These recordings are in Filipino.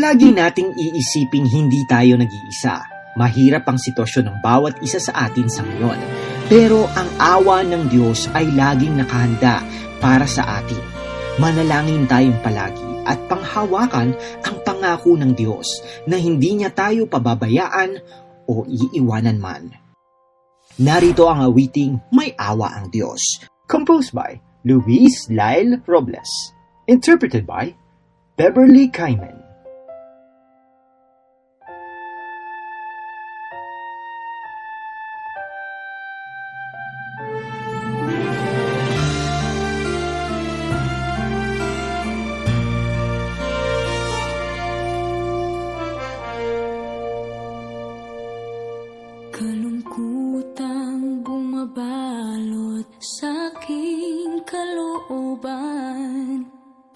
Palagi nating iisiping hindi tayo nag-iisa. Mahirap ang sitwasyon ng bawat isa sa atin sa ngayon. Pero ang awa ng Diyos ay laging nakahanda para sa atin. Manalangin tayong palagi at panghawakan ang pangako ng Diyos na hindi niya tayo pababayaan o iiwanan man. Narito ang awiting May Awa ang Diyos, composed by Luis Lyle Robles, interpreted by Beverly Kaiman.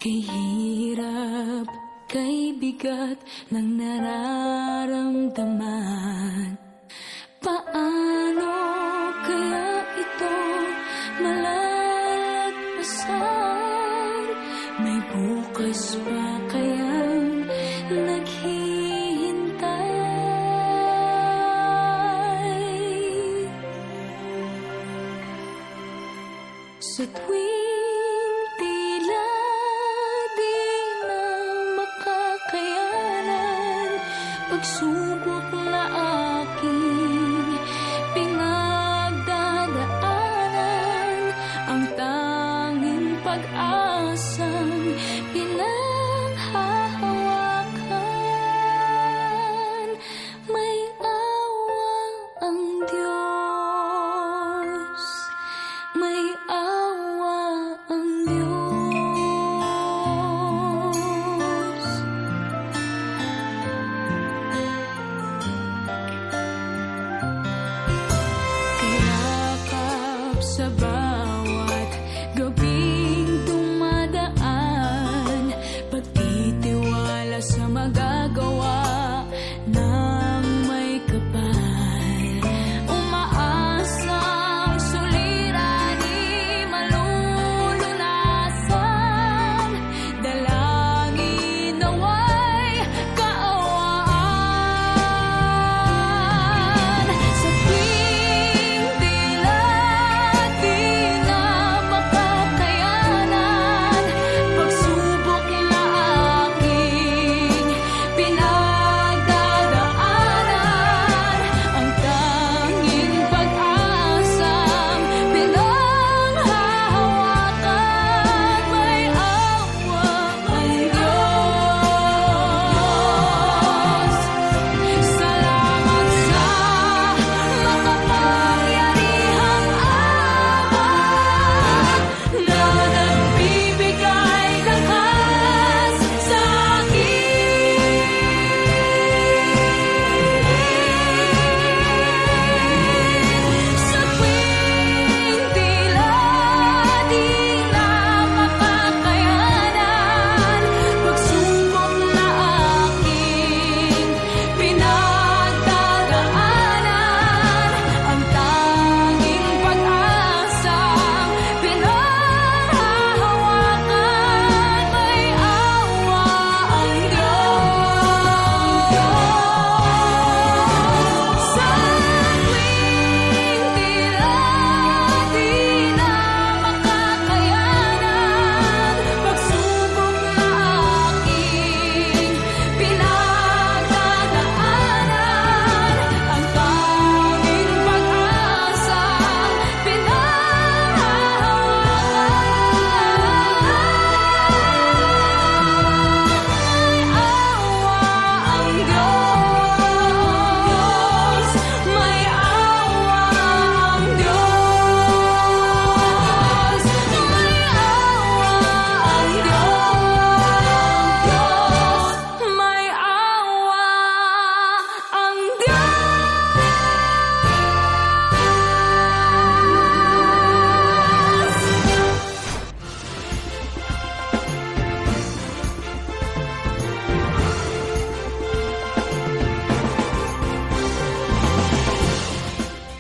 Kay hirap, kay bigat ng nararamdaman Paano kaya ito malagpasan? May bukas pa kayang naghihintay? Sa tuwing Pagsubok na aking pinagdadaanan Ang tanging pag-asang